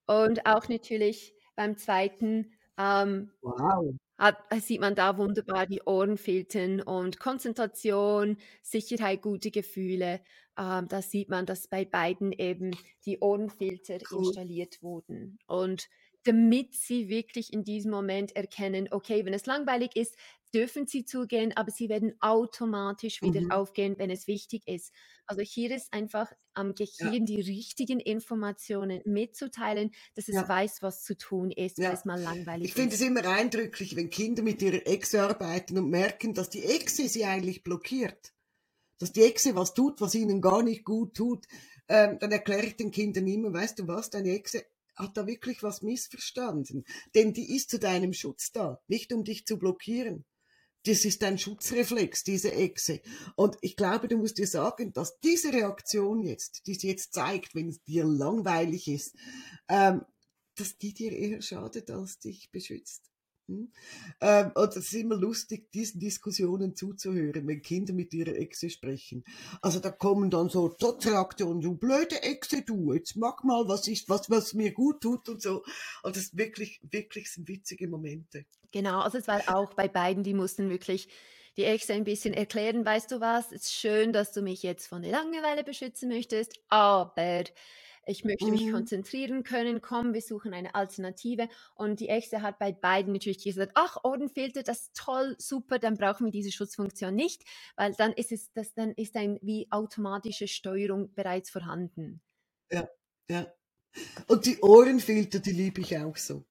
Und auch natürlich beim zweiten ähm, Wow. hat, sieht man da wunderbar die Ohrenfiltern und Konzentration, Sicherheit, gute Gefühle. Ähm, da sieht man, dass bei beiden eben die Ohrenfilter Cool. installiert wurden. Und damit sie wirklich in diesem Moment erkennen, okay, wenn es langweilig ist, dürfen sie zugehen, aber sie werden automatisch wieder Mhm. aufgehen, wenn es wichtig ist. Also hier ist einfach am Ja. Gehirn die richtigen Informationen mitzuteilen, dass es Ja. weiß, was zu tun ist, Ja. es mal Ich langweilig finde es ist. immer eindrücklich, wenn Kinder mit ihrer Echse arbeiten und merken, dass die Echse sie eigentlich blockiert. Dass die Echse was tut, was ihnen gar nicht gut tut. Ähm, dann erkläre ich den Kindern immer, weißt du was, deine Echse hat da wirklich was missverstanden. Denn die ist zu deinem Schutz da, nicht um dich zu blockieren. Das ist ein Schutzreflex, diese Echse. Und ich glaube, du musst dir sagen, dass diese Reaktion jetzt, die sie jetzt zeigt, wenn es dir langweilig ist, ähm, dass die dir eher schadet, als dich beschützt. Hm? Ähm, und es ist immer lustig, diesen Diskussionen zuzuhören, wenn Kinder mit ihrer Echse sprechen. Also da kommen dann so Trotzreaktionen, du blöde Echse, du, jetzt mach mal, was ist, was, was mir gut tut und so. Und das wirklich, wirklich sind witzige Momente. Genau, also es war auch bei beiden, die mussten wirklich die Echse ein bisschen erklären, weißt du was, es ist schön, dass du mich jetzt von der Langeweile beschützen möchtest, aber Ich möchte mich Mhm. konzentrieren können. Komm, wir suchen eine Alternative. Und die Ärzte hat bei beiden natürlich gesagt, ach, Ohrenfilter, das ist toll, super, dann brauchen wir diese Schutzfunktion nicht, weil dann ist es, das, dann ist ein wie automatische Steuerung bereits vorhanden. Ja, ja. Und die Ohrenfilter, die liebe ich auch so.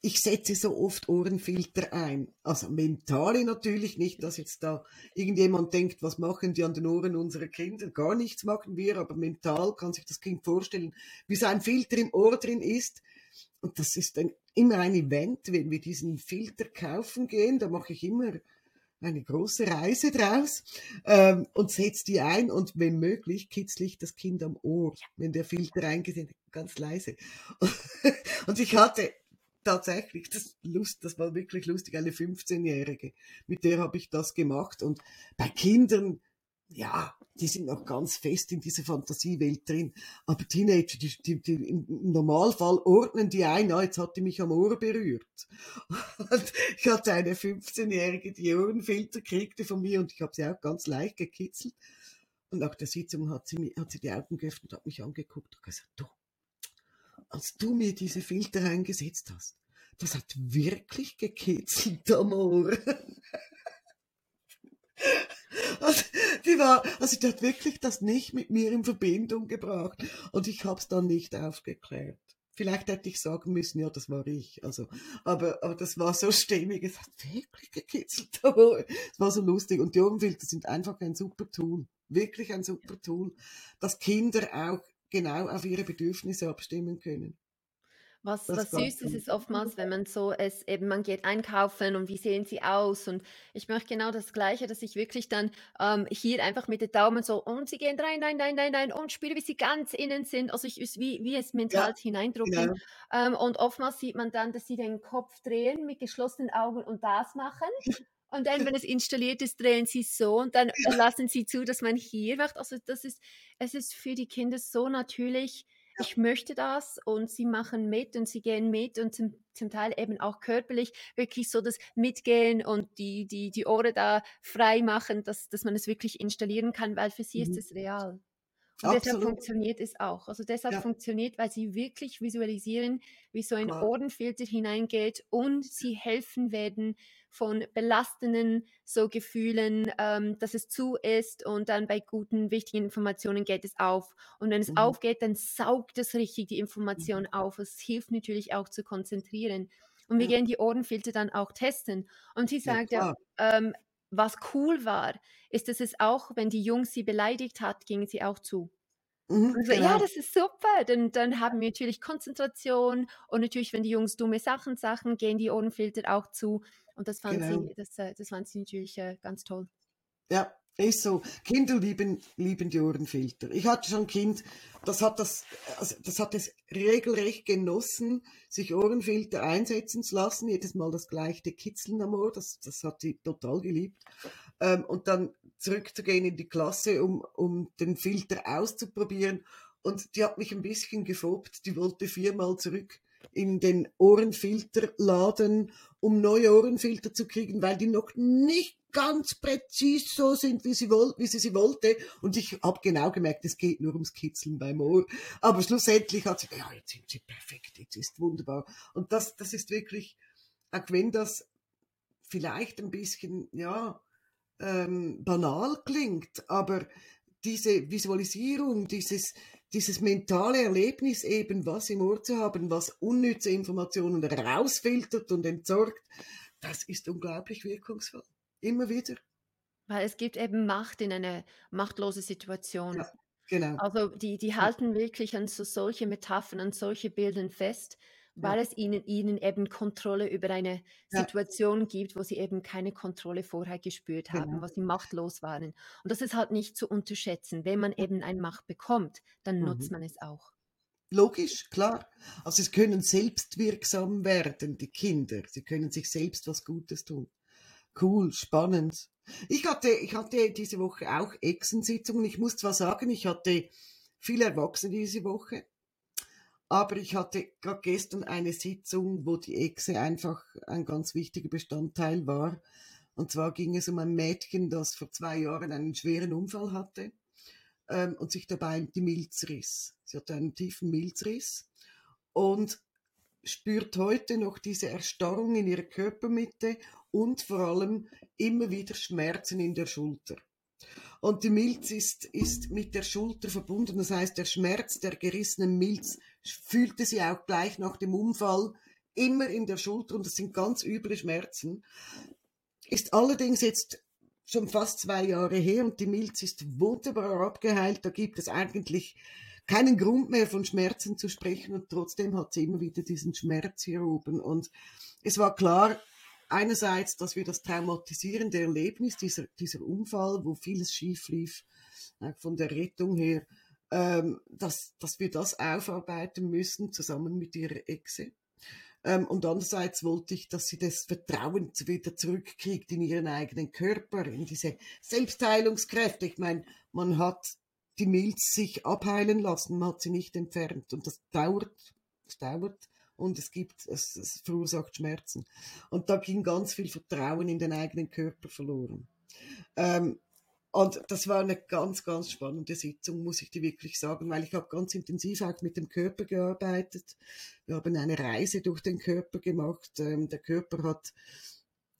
Ich setze so oft Ohrenfilter ein. Also mentale natürlich nicht, dass jetzt da irgendjemand denkt, was machen die an den Ohren unserer Kinder? Gar nichts machen wir, aber mental kann sich das Kind vorstellen, wie so ein Filter im Ohr drin ist. Und das ist dann immer ein Event, wenn wir diesen Filter kaufen gehen. Da mache ich immer eine große Reise draus ähm, und setze die ein und wenn möglich kitzle ich das Kind am Ohr, wenn der Filter eingesetzt ganz leise. [LAUGHS] und ich hatte tatsächlich, das, Lust, das war wirklich lustig, eine 15-Jährige, mit der habe ich das gemacht und bei Kindern, ja, die sind noch ganz fest in dieser Fantasiewelt drin, aber Teenager, die, die, die, im Normalfall ordnen die ein, ah, jetzt hat die mich am Ohr berührt. [LAUGHS] Und ich hatte eine 15-Jährige, die Ohrenfilter kriegte von mir und ich habe sie auch ganz leicht gekitzelt. Und nach der Sitzung hat sie, hat sie die Augen geöffnet, hat mich angeguckt und gesagt, du, als du mir diese Filter eingesetzt hast, das hat wirklich gekitzelt am Ohr. Also, die war, also die hat wirklich das nicht mit mir in Verbindung gebracht und ich habe es dann nicht aufgeklärt. Vielleicht hätte ich sagen müssen, ja, das war ich. Also, aber, aber das war so stimmig, es hat wirklich gekitzelt. Es war so lustig und die Ohrenfilter sind einfach ein super Tool, wirklich ein super Tool, dass Kinder auch genau auf ihre Bedürfnisse abstimmen können. Was, Das was süß ist es oftmals, wenn man so es eben, man geht einkaufen und wie sehen sie aus und ich möchte genau das Gleiche, dass ich wirklich dann ähm, hier einfach mit den Daumen so und sie gehen rein, rein, rein, rein, rein und spüre, wie sie ganz innen sind. Also ich ist wie, wie es mental Ja, hineindrucken. genau. Ähm, und oftmals sieht man dann, dass sie den Kopf drehen mit geschlossenen Augen und das machen. Und dann, wenn es installiert ist, drehen sie so und dann [LAUGHS] lassen sie zu, dass man hier macht. Also das ist, es ist für die Kinder so natürlich Ja. Ich möchte das und sie machen mit und sie gehen mit und zum, zum Teil eben auch körperlich wirklich so das Mitgehen und die, die, die Ohren da frei machen, dass, dass man es wirklich installieren kann, weil für sie ist Mhm. es real. Und deshalb Absolut. funktioniert es auch. Also deshalb Ja, funktioniert, weil sie wirklich visualisieren, wie so ein klar. Ohrenfilter hineingeht und sie helfen werden von belastenden so Gefühlen, ähm, dass es zu ist und dann bei guten, wichtigen Informationen geht es auf. Und wenn es Mhm. aufgeht, dann saugt es richtig die Mhm. Information auf. Es hilft natürlich auch zu konzentrieren. Und wir Ja. gehen die Ohrenfilter dann auch testen. Und sie sagt ja, ähm, was cool war, ist, dass es auch, wenn die Jungs sie beleidigt hat, gingen sie auch zu. Mhm, so, ja, genau. das ist super. Dann, dann haben wir natürlich Konzentration und natürlich, wenn die Jungs dumme Sachen sagen, gehen die Ohrenfilter auch zu. Und das fand Genau. sie, das, äh, das fand sie natürlich äh, ganz toll. Ja, ist so. Kinder lieben, lieben die Ohrenfilter. Ich hatte schon ein Kind, das hat das, also das hat es regelrecht genossen, sich Ohrenfilter einsetzen zu lassen, jedes Mal das gleiche Kitzeln am Ohr, das, das hat sie total geliebt. Ähm, und dann zurückzugehen in die Klasse, um, um den Filter auszuprobieren. Und die hat mich ein bisschen gefoppt, die wollte viermal zurück in den Ohrenfilterladen, um neue Ohrenfilter zu kriegen, weil die noch nicht ganz präzis so sind, wie sie, woll wie sie sie wollte. Und ich habe genau gemerkt, es geht nur ums Kitzeln beim Ohr. Aber schlussendlich hat sie, ja, jetzt sind sie perfekt, jetzt ist wunderbar. Und das, das ist wirklich, auch wenn das vielleicht ein bisschen, ja, ähm, banal klingt, aber diese Visualisierung, dieses, dieses mentale Erlebnis eben, was im Ohr zu haben, was unnütze Informationen rausfiltert und entsorgt, das ist unglaublich wirkungsvoll. Immer wieder. Weil es gibt eben Macht in eine machtlose Situation. Ja, genau. Also die, die halten wirklich an so solche Metaphern, an solche Bildern fest, weil es ihnen, ihnen eben Kontrolle über eine Situation gibt, wo sie eben keine Kontrolle vorher gespürt haben, genau. wo sie machtlos waren. Und das ist halt nicht zu unterschätzen. Wenn man eben eine Macht bekommt, dann nutzt Mhm. man es auch. Logisch, klar. Also sie können selbstwirksam werden, die Kinder. Sie können sich selbst was Gutes tun. Cool, spannend. Ich hatte, ich hatte diese Woche auch Exensitzungen. Ich muss zwar sagen, ich hatte viele Erwachsene diese Woche, aber ich hatte gerade gestern eine Sitzung, wo die Exe einfach ein ganz wichtiger Bestandteil war. Und zwar ging es um ein Mädchen, das vor zwei Jahren einen schweren Unfall hatte ähm, und sich dabei die Milz riss. Sie hatte einen tiefen Milzriss und spürt heute noch diese Erstarrung in ihrer Körpermitte und vor allem immer wieder Schmerzen in der Schulter. Und die Milz ist, ist mit der Schulter verbunden. Das heißt, der Schmerz der gerissenen Milz fühlte sie auch gleich nach dem Unfall immer in der Schulter und das sind ganz üble Schmerzen. Ist allerdings jetzt schon fast zwei Jahre her und die Milz ist wunderbar abgeheilt. Da gibt es eigentlich keinen Grund mehr von Schmerzen zu sprechen und trotzdem hat sie immer wieder diesen Schmerz hier oben. Und es war klar, einerseits, dass wir das traumatisierende Erlebnis, dieser, dieser Unfall, wo vieles schief lief, äh, von der Rettung her, ähm, dass, dass wir das aufarbeiten müssen, zusammen mit ihrer Exe. Ähm, und andererseits wollte ich, dass sie das Vertrauen wieder zurückkriegt in ihren eigenen Körper, in diese Selbstheilungskräfte. Ich meine, man hat die Milz sich abheilen lassen, man hat sie nicht entfernt. Und das dauert, das dauert und es gibt, es, es verursacht Schmerzen. Und da ging ganz viel Vertrauen in den eigenen Körper verloren. Ähm, und das war eine ganz, ganz spannende Sitzung, muss ich dir wirklich sagen, weil ich habe ganz intensiv auch mit dem Körper gearbeitet. Wir haben eine Reise durch den Körper gemacht. Ähm, der Körper hat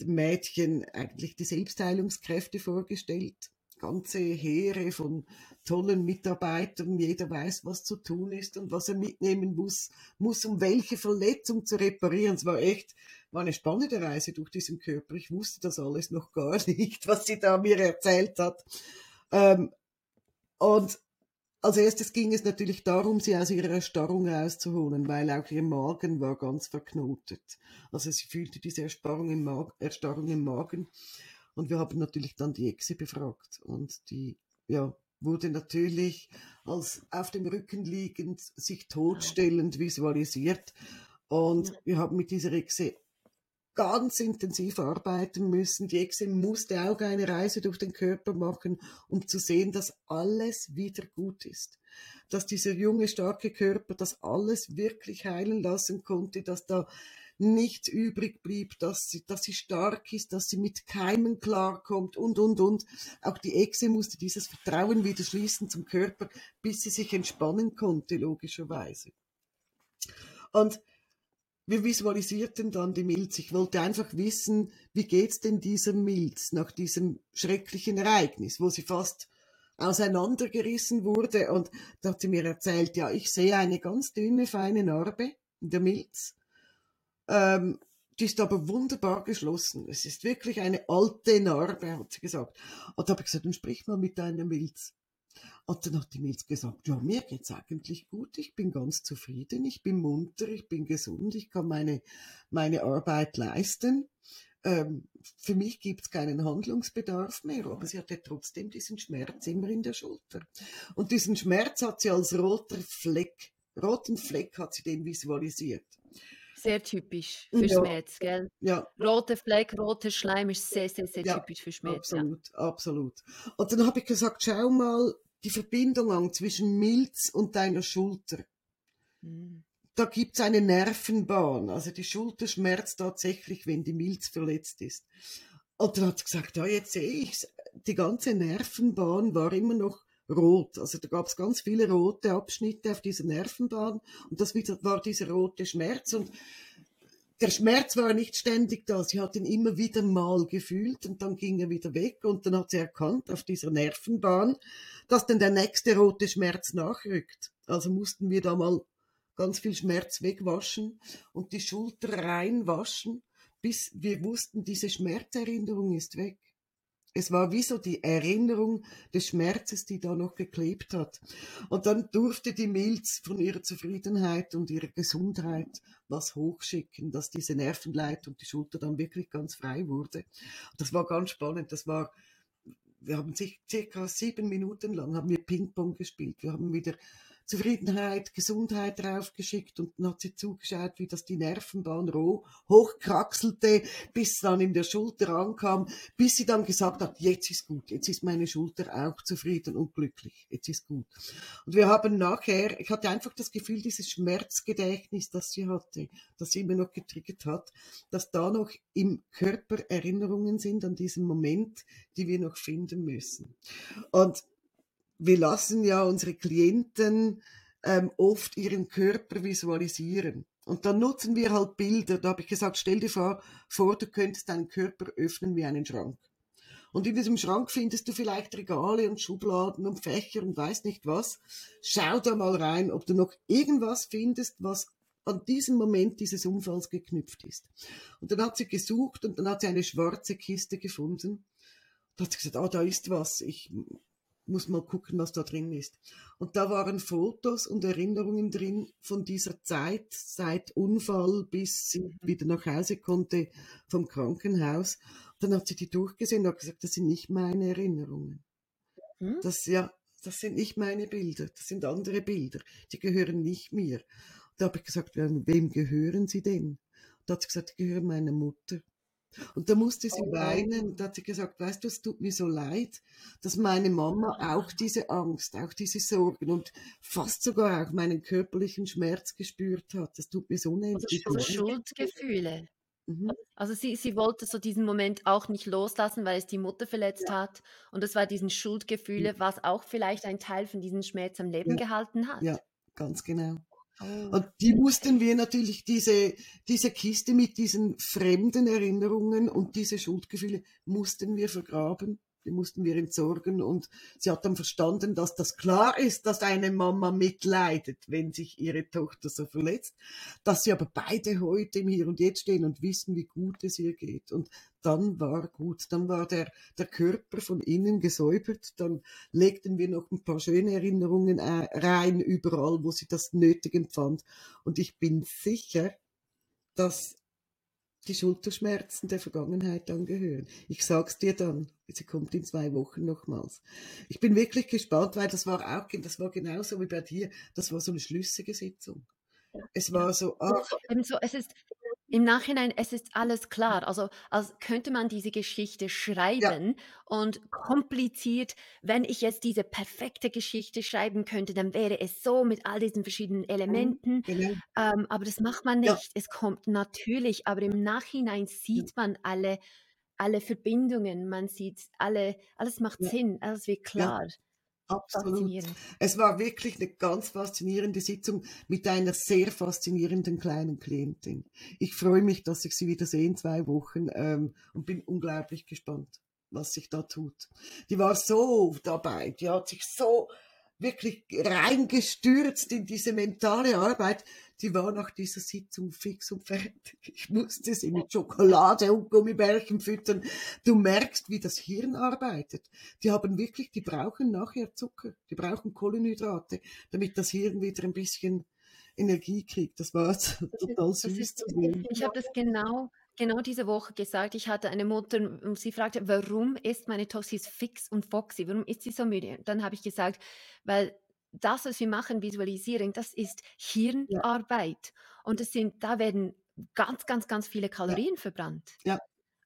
dem Mädchen eigentlich die Selbstheilungskräfte vorgestellt. Ganze Heere von tollen Mitarbeitern. Jeder weiß, was zu tun ist und was er mitnehmen muss, muss um welche Verletzung zu reparieren. Es war echt, war eine spannende Reise durch diesen Körper. Ich wusste das alles noch gar [LAUGHS] nicht, was sie da mir erzählt hat. Ähm, und als erstes ging es natürlich darum, sie aus ihrer Erstarrung rauszuholen, weil auch ihr Magen war ganz verknotet. Also sie fühlte diese Erstarrung im, Magen, Erstarrung im Magen. Und wir haben natürlich dann die Exe befragt. Und die, ja, wurde natürlich als auf dem Rücken liegend, sich totstellend visualisiert. Und wir haben mit dieser Echse ganz intensiv arbeiten müssen. Die Echse musste auch eine Reise durch den Körper machen, um zu sehen, dass alles wieder gut ist. Dass dieser junge, starke Körper das alles wirklich heilen lassen konnte, dass da nichts übrig blieb, dass sie, dass sie stark ist, dass sie mit Keimen klarkommt und, und, und. Auch die Echse musste dieses Vertrauen wieder schließen zum Körper, bis sie sich entspannen konnte, logischerweise. Und wir visualisierten dann die Milz. Ich wollte einfach wissen, wie geht's denn dieser Milz nach diesem schrecklichen Ereignis, wo sie fast auseinandergerissen wurde und da hat sie mir erzählt, ja, ich sehe eine ganz dünne, feine Narbe in der Milz ähm, die ist aber wunderbar geschlossen. Es ist wirklich eine alte Narbe, hat sie gesagt. Und da habe ich gesagt, dann sprich mal mit deiner Milz. Und dann hat die Milz gesagt, ja, mir geht's eigentlich gut, ich bin ganz zufrieden, ich bin munter, ich bin gesund, ich kann meine, meine Arbeit leisten. Ähm, für mich gibt's keinen Handlungsbedarf mehr, aber sie hatte trotzdem diesen Schmerz immer in der Schulter. Und diesen Schmerz hat sie als roter Fleck, roten Fleck hat sie den visualisiert. Sehr typisch für ja. Schmerz, gell? Ja. Roter Fleck, roter Schleim ist sehr, sehr, sehr ja, typisch für Schmerz. Absolut, ja. absolut. Und dann habe ich gesagt, schau mal die Verbindung an zwischen Milz und deiner Schulter. Mhm. Da gibt's eine Nervenbahn. Also die Schulter schmerzt tatsächlich, wenn die Milz verletzt ist. Und dann hat sie gesagt, ja, jetzt sehe ich's. Die ganze Nervenbahn war immer noch rot. Also da gab es ganz viele rote Abschnitte auf dieser Nervenbahn und das war dieser rote Schmerz und der Schmerz war nicht ständig da. Sie hat ihn immer wieder mal gefühlt und dann ging er wieder weg und dann hat sie erkannt auf dieser Nervenbahn, dass dann der nächste rote Schmerz nachrückt. Also mussten wir da mal ganz viel Schmerz wegwaschen und die Schulter reinwaschen, bis wir wussten, diese Schmerzerinnerung ist weg. Es war wie so die Erinnerung des Schmerzes, die da noch geklebt hat. Und dann durfte die Milz von ihrer Zufriedenheit und ihrer Gesundheit was hochschicken, dass diese Nervenleit und die Schulter dann wirklich ganz frei wurde. Das war ganz spannend. Das war, wir haben sich circa sieben Minuten lang haben wir Ping-Pong gespielt. Wir haben wieder Zufriedenheit, Gesundheit draufgeschickt und dann hat sie zugeschaut, wie das die Nervenbahn roh hochkraxelte, bis dann in der Schulter ankam, bis sie dann gesagt hat, jetzt ist gut, jetzt ist meine Schulter auch zufrieden und glücklich, jetzt ist gut. Und wir haben nachher, ich hatte einfach das Gefühl, dieses Schmerzgedächtnis, das sie hatte, das sie immer noch getriggert hat, dass da noch im Körper Erinnerungen sind an diesen Moment, die wir noch finden müssen. Und wir lassen ja unsere Klienten ähm, oft ihren Körper visualisieren. Und dann nutzen wir halt Bilder. Da habe ich gesagt, stell dir vor, vor, du könntest deinen Körper öffnen wie einen Schrank. Und in diesem Schrank findest du vielleicht Regale und Schubladen und Fächer und weiß nicht was. Schau da mal rein, ob du noch irgendwas findest, was an diesen Moment dieses Unfalls geknüpft ist. Und dann hat sie gesucht und dann hat sie eine schwarze Kiste gefunden. Da hat sie gesagt, ah, da ist was. Ich muss mal gucken, was da drin ist. Und da waren Fotos und Erinnerungen drin von dieser Zeit, seit Unfall bis sie mhm. wieder nach Hause konnte vom Krankenhaus. Dann hat sie die durchgesehen und hat gesagt, das sind nicht meine Erinnerungen. Hm? Das, ja, das sind nicht meine Bilder, das sind andere Bilder, die gehören nicht mir. Da habe ich gesagt, wem gehören sie denn? Da hat sie gesagt, die gehören meiner Mutter. Und da musste sie oh weinen. Da hat sie gesagt, weißt du, es tut mir so leid, dass meine Mama auch diese Angst, auch diese Sorgen und fast sogar auch meinen körperlichen Schmerz gespürt hat. Das tut mir so unendlich also Schuldgefühle. Mhm. Also sie, sie wollte so diesen Moment auch nicht loslassen, weil es die Mutter verletzt ja. hat. Und das war diesen Schuldgefühle, was auch vielleicht ein Teil von diesem Schmerz am Leben ja. gehalten hat. Ja, ganz genau. Oh. Und die mussten wir natürlich, diese, diese Kiste mit diesen fremden Erinnerungen und diese Schuldgefühle mussten wir vergraben die mussten wir entsorgen und sie hat dann verstanden, dass das klar ist, dass eine Mama mitleidet, wenn sich ihre Tochter so verletzt, dass sie aber beide heute im Hier und Jetzt stehen und wissen, wie gut es ihr geht. Und dann war gut, dann war der, der Körper von innen gesäubert, dann legten wir noch ein paar schöne Erinnerungen äh, rein, überall, wo sie das nötig empfand. Und ich bin sicher, dass die Schulterschmerzen der Vergangenheit angehören. Ich sag's dir dann. Sie kommt in zwei Wochen nochmals. Ich bin wirklich gespannt, weil das war auch, das war genauso wie bei dir. Das war so eine schlüssige Sitzung. Es war so, ach. Es ist, im Nachhinein, es ist alles klar. Also als könnte man diese Geschichte schreiben ja. und kompliziert, wenn ich jetzt diese perfekte Geschichte schreiben könnte, dann wäre es so mit all diesen verschiedenen mhm, Elementen. Genau. Ähm, aber das macht man nicht. Ja. Es kommt natürlich, aber im Nachhinein sieht man alle, alle Verbindungen, man sieht alle, alles macht ja. Sinn, alles wird klar. Absolut. Es war wirklich eine ganz faszinierende Sitzung mit einer sehr faszinierenden kleinen Klientin. Ich freue mich, dass ich sie wieder sehe in zwei Wochen ähm, und bin unglaublich gespannt, was sich da tut. Die war so dabei, die hat sich so wirklich reingestürzt in diese mentale Arbeit. Die war nach dieser Sitzung fix und fertig. Ich musste sie mit Schokolade und Gummibärchen füttern. Du merkst, wie das Hirn arbeitet. Die haben wirklich, die brauchen nachher Zucker, die brauchen Kohlenhydrate, damit das Hirn wieder ein bisschen Energie kriegt. Das war [LAUGHS] total süß zu sehen. Ich habe das genau genau diese Woche gesagt, ich hatte eine Mutter und sie fragte, warum ist meine Tochter, fix und foxy, warum ist sie so müde? Dann habe ich gesagt, weil das, was wir machen, Visualisierung, das ist Hirnarbeit. Ja. Und das sind, da werden ganz, ganz, ganz viele Kalorien ja. verbrannt. Ja.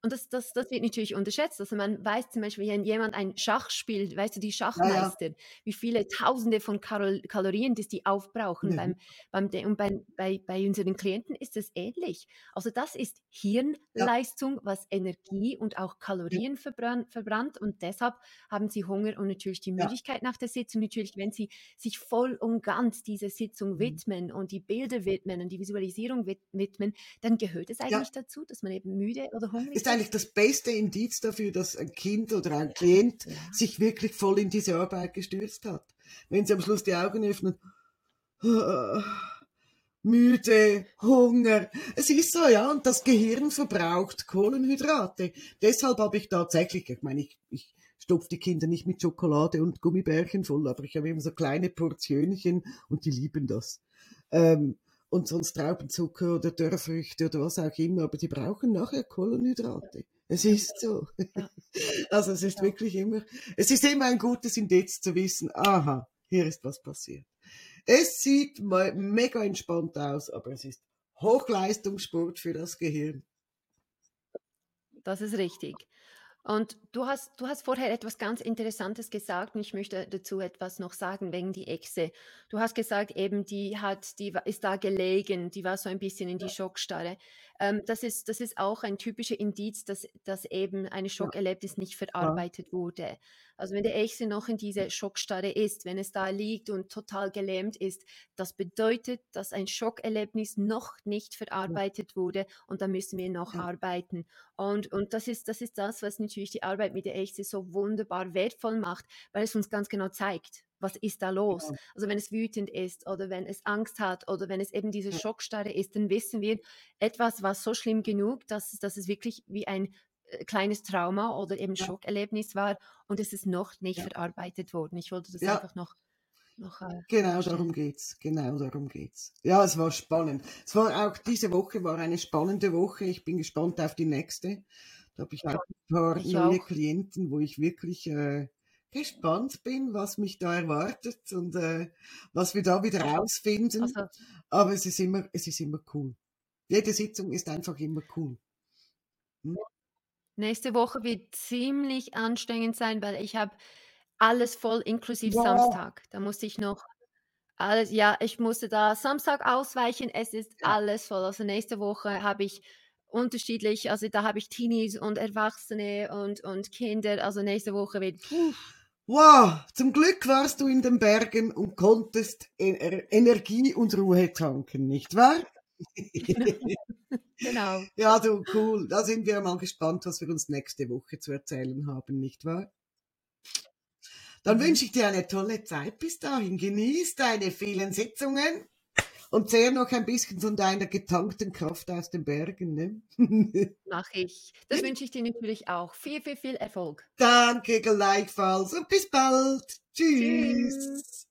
Und das, das, das wird natürlich unterschätzt. Also man weiß zum Beispiel, wenn jemand ein Schach spielt, weißt du, die Schachmeister, ja, ja. wie viele Tausende von Kalorien das die aufbrauchen. Mhm. Beim, beim, und bei, bei, bei unseren Klienten ist es ähnlich. Also das ist Hirnleistung, ja. was Energie und auch Kalorien verbrannt, verbrannt. Und deshalb haben sie Hunger und natürlich die Müdigkeit nach der Sitzung. Natürlich, wenn sie sich voll und ganz dieser Sitzung mhm. widmen und die Bilder widmen und die Visualisierung widmen, dann gehört es eigentlich dazu, dass man eben müde oder hungrig ist eigentlich das beste Indiz dafür, dass ein Kind oder ein Klient ja. sich wirklich voll in diese Arbeit gestürzt hat. Wenn sie am Schluss die Augen öffnen, [SIGHS] müde, Hunger. Es ist so, ja, und das Gehirn verbraucht Kohlenhydrate. Deshalb habe ich tatsächlich, ich meine, ich, ich stopfe die Kinder nicht mit Schokolade und Gummibärchen voll, aber ich habe immer so kleine Portionchen und die lieben das. Ähm, und sonst Traubenzucker oder Dörrfrüchte oder was auch immer, aber die brauchen nachher Kohlenhydrate. Es ist so. [LAUGHS] Also es ist ja. wirklich immer, es ist immer ein gutes Indiz zu wissen, aha, hier ist was passiert. Es sieht mega entspannt aus, aber es ist Hochleistungssport für das Gehirn. Das ist richtig. Und du hast, du hast vorher etwas ganz Interessantes gesagt und ich möchte dazu etwas noch sagen wegen die Echse. Du hast gesagt, eben die hat, die ist da gelegen, die war so ein bisschen in die Schockstarre. Ähm, das, ist, das ist auch ein typischer Indiz, dass, dass eben eine Schockerlebnis nicht verarbeitet wurde. Also wenn der Echse noch in dieser Schockstarre ist, wenn es da liegt und total gelähmt ist, das bedeutet, dass ein Schockerlebnis noch nicht verarbeitet wurde und da müssen wir noch ja. arbeiten. Und, und das, ist, das ist das, was natürlich die Arbeit mit der Echse so wunderbar wertvoll macht, weil es uns ganz genau zeigt, was ist da los? Ja. Also wenn es wütend ist oder wenn es Angst hat oder wenn es eben diese ja. Schockstarre ist, dann wissen wir, etwas war so schlimm genug, dass, dass es wirklich wie ein äh, kleines Trauma oder eben ja. Schockerlebnis war und es ist noch nicht ja. verarbeitet worden. Ich wollte das einfach noch. noch äh, genau darum geht's. Genau darum geht's. Ja, es war spannend. Es war auch diese Woche war eine spannende Woche. Ich bin gespannt auf die nächste. Da habe ich auch ein paar ich neue auch. Klienten, wo ich wirklich äh, gespannt bin, was mich da erwartet und äh, was wir da wieder rausfinden. Also, Aber es ist immer, es ist immer cool. Jede Sitzung ist einfach immer cool. Hm? Nächste Woche wird ziemlich anstrengend sein, weil ich habe alles voll inklusive ja. Samstag. Da musste ich noch alles, ja, ich musste da Samstag ausweichen. Es ist ja. alles voll. Also nächste Woche habe ich unterschiedlich, also da habe ich Teenies und Erwachsene und, und Kinder. Also nächste Woche wird. Wow, zum Glück warst du in den Bergen und konntest Energie und Ruhe tanken, nicht wahr? [LAUGHS] genau. Ja, du, cool. Da sind wir mal gespannt, was wir uns nächste Woche zu erzählen haben, nicht wahr? Dann mhm. wünsche ich dir eine tolle Zeit bis dahin. Genieß deine vielen Sitzungen und zehr noch ein bisschen von deiner getankten Kraft aus den Bergen. Ne? [LAUGHS] Mach ich. Das wünsche ich dir natürlich auch. Viel, viel, viel Erfolg. Danke gleichfalls und bis bald. Tschüss. Tschüss.